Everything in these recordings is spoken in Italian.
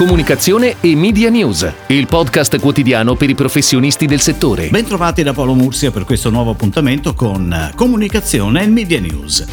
Comunicazione e Media News, il podcast quotidiano per i professionisti del settore. Bentrovati da Paolo Mursia per questo nuovo appuntamento con Comunicazione e Media News.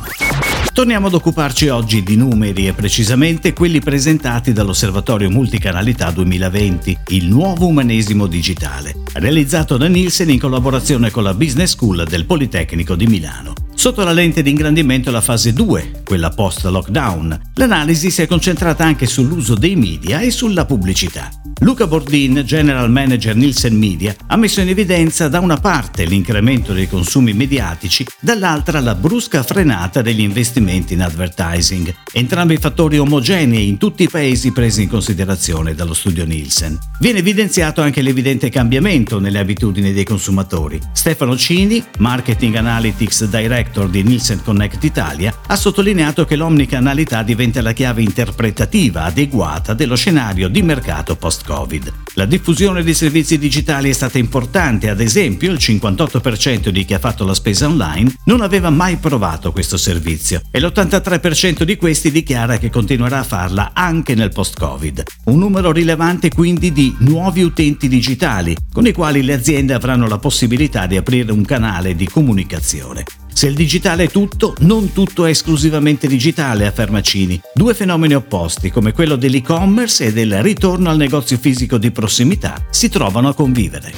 Torniamo ad occuparci oggi di numeri e precisamente quelli presentati dall'Osservatorio Multicanalità 2020, il nuovo umanesimo digitale, realizzato da Nielsen in collaborazione con la Business School del Politecnico di Milano. Sotto la lente di ingrandimento la fase 2, quella post-lockdown. L'analisi si è concentrata anche sull'uso dei media e sulla pubblicità. Luca Bordin, General Manager Nielsen Media, ha messo in evidenza da una parte l'incremento dei consumi mediatici, dall'altra la brusca frenata degli investimenti in advertising, entrambi fattori omogenei in tutti i paesi presi in considerazione dallo studio Nielsen. Viene evidenziato anche l'evidente cambiamento nelle abitudini dei consumatori. Stefano Cini, Marketing Analytics Director di Nielsen Connect Italia, ha sottolineato che l'omnicanalità diventa la chiave interpretativa adeguata dello scenario di mercato post Covid. La diffusione di servizi digitali è stata importante, ad esempio il 58% di chi ha fatto la spesa online non aveva mai provato questo servizio e l'83% di questi dichiara che continuerà a farla anche nel post-Covid. Un numero rilevante quindi di nuovi utenti digitali con i quali le aziende avranno la possibilità di aprire un canale di comunicazione. Se il digitale è tutto, non tutto è esclusivamente digitale, afferma Cini. Due fenomeni opposti, come quello dell'e-commerce e del ritorno al negozio fisico di prossimità, si trovano a convivere.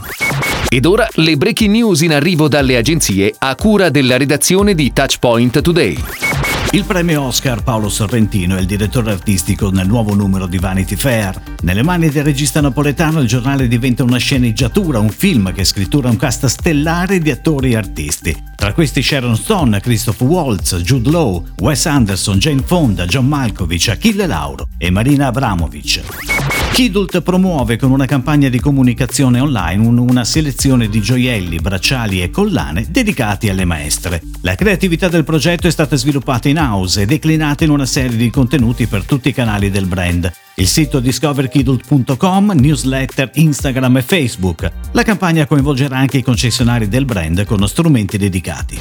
Ed ora le breaking news in arrivo dalle agenzie a cura della redazione di Touchpoint Today. Il premio Oscar Paolo Sorrentino è il direttore artistico nel nuovo numero di Vanity Fair. Nelle mani del regista napoletano il giornale diventa una sceneggiatura, un film che scrittura un cast stellare di attori e artisti. Tra questi Sharon Stone, Christoph Waltz, Jude Law, Wes Anderson, Jane Fonda, John Malkovich, Achille Lauro e Marina Abramovic. Kidult promuove con una campagna di comunicazione online una selezione di gioielli, bracciali e collane dedicati alle maestre. La creatività del progetto è stata sviluppata in house e declinata in una serie di contenuti per tutti i canali del brand. Il sito discoverkidult.com, newsletter, Instagram e Facebook. La campagna coinvolgerà anche i concessionari del brand con strumenti dedicati.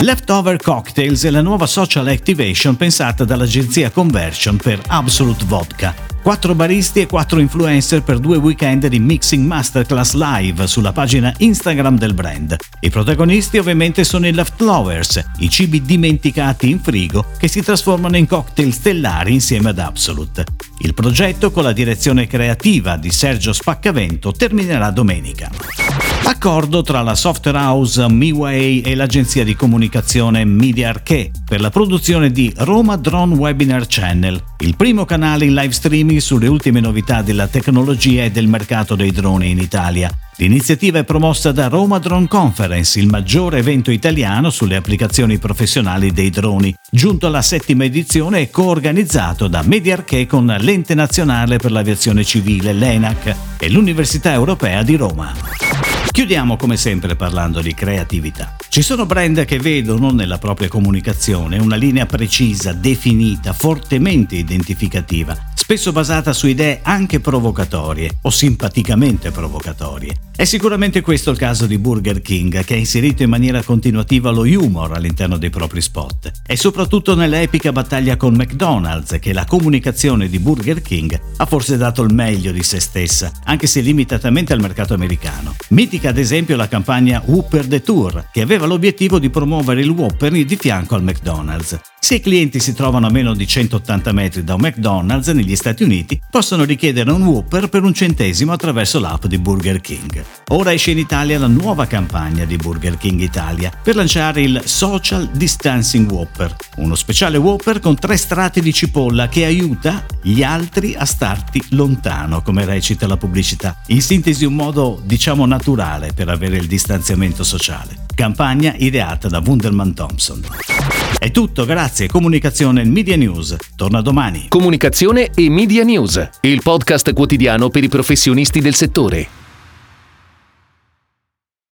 Leftover Cocktails è la nuova social activation pensata dall'agenzia Conversion per Absolute Vodka. Quattro baristi e quattro influencer per due weekend di Mixing Masterclass Live sulla pagina Instagram del brand. I protagonisti ovviamente sono i leftovers, i cibi dimenticati in frigo che si trasformano in cocktail stellari insieme ad Absolute. Il progetto, con la direzione creativa di Sergio Spaccavento, terminerà domenica. Accordo tra la software house MeWay e l'agenzia di comunicazione Media Arche per la produzione di Roma Drone Webinar Channel, il primo canale in live streaming sulle ultime novità della tecnologia e del mercato dei droni in Italia. L'iniziativa è promossa da Roma Drone Conference, il maggiore evento italiano sulle applicazioni professionali dei droni, giunto alla settima edizione e coorganizzato da Mediarche con l'Ente Nazionale per l'Aviazione Civile, l'ENAC, e l'Università Europea di Roma. Chiudiamo come sempre parlando di creatività. Ci sono brand che vedono nella propria comunicazione una linea precisa, definita, fortemente identificativa, spesso basata su idee anche provocatorie o simpaticamente provocatorie. È sicuramente questo il caso di Burger King, che ha inserito in maniera continuativa lo humor all'interno dei propri spot. E soprattutto nell'epica battaglia con McDonald's, che la comunicazione di Burger King ha forse dato il meglio di se stessa, anche se limitatamente al mercato americano. Mitica ad esempio la campagna Whopper Tour, che aveva l'obiettivo di promuovere il Whopper di fianco al McDonald's. Se i clienti si trovano a meno di 180 metri da un McDonald's negli Stati Uniti, possono richiedere un Whopper per un centesimo attraverso l'app di Burger King. Ora esce in Italia la nuova campagna di Burger King Italia per lanciare il Social Distancing Whopper, uno speciale Whopper con tre strati di cipolla che aiuta gli altri a starti lontano, come recita la pubblicità. In sintesi un modo, diciamo, naturale per avere il distanziamento sociale. Campagna ideata da Wunderman Thompson. È tutto, grazie. Comunicazione e Media News. Torna domani. Comunicazione e Media News, il podcast quotidiano per i professionisti del settore.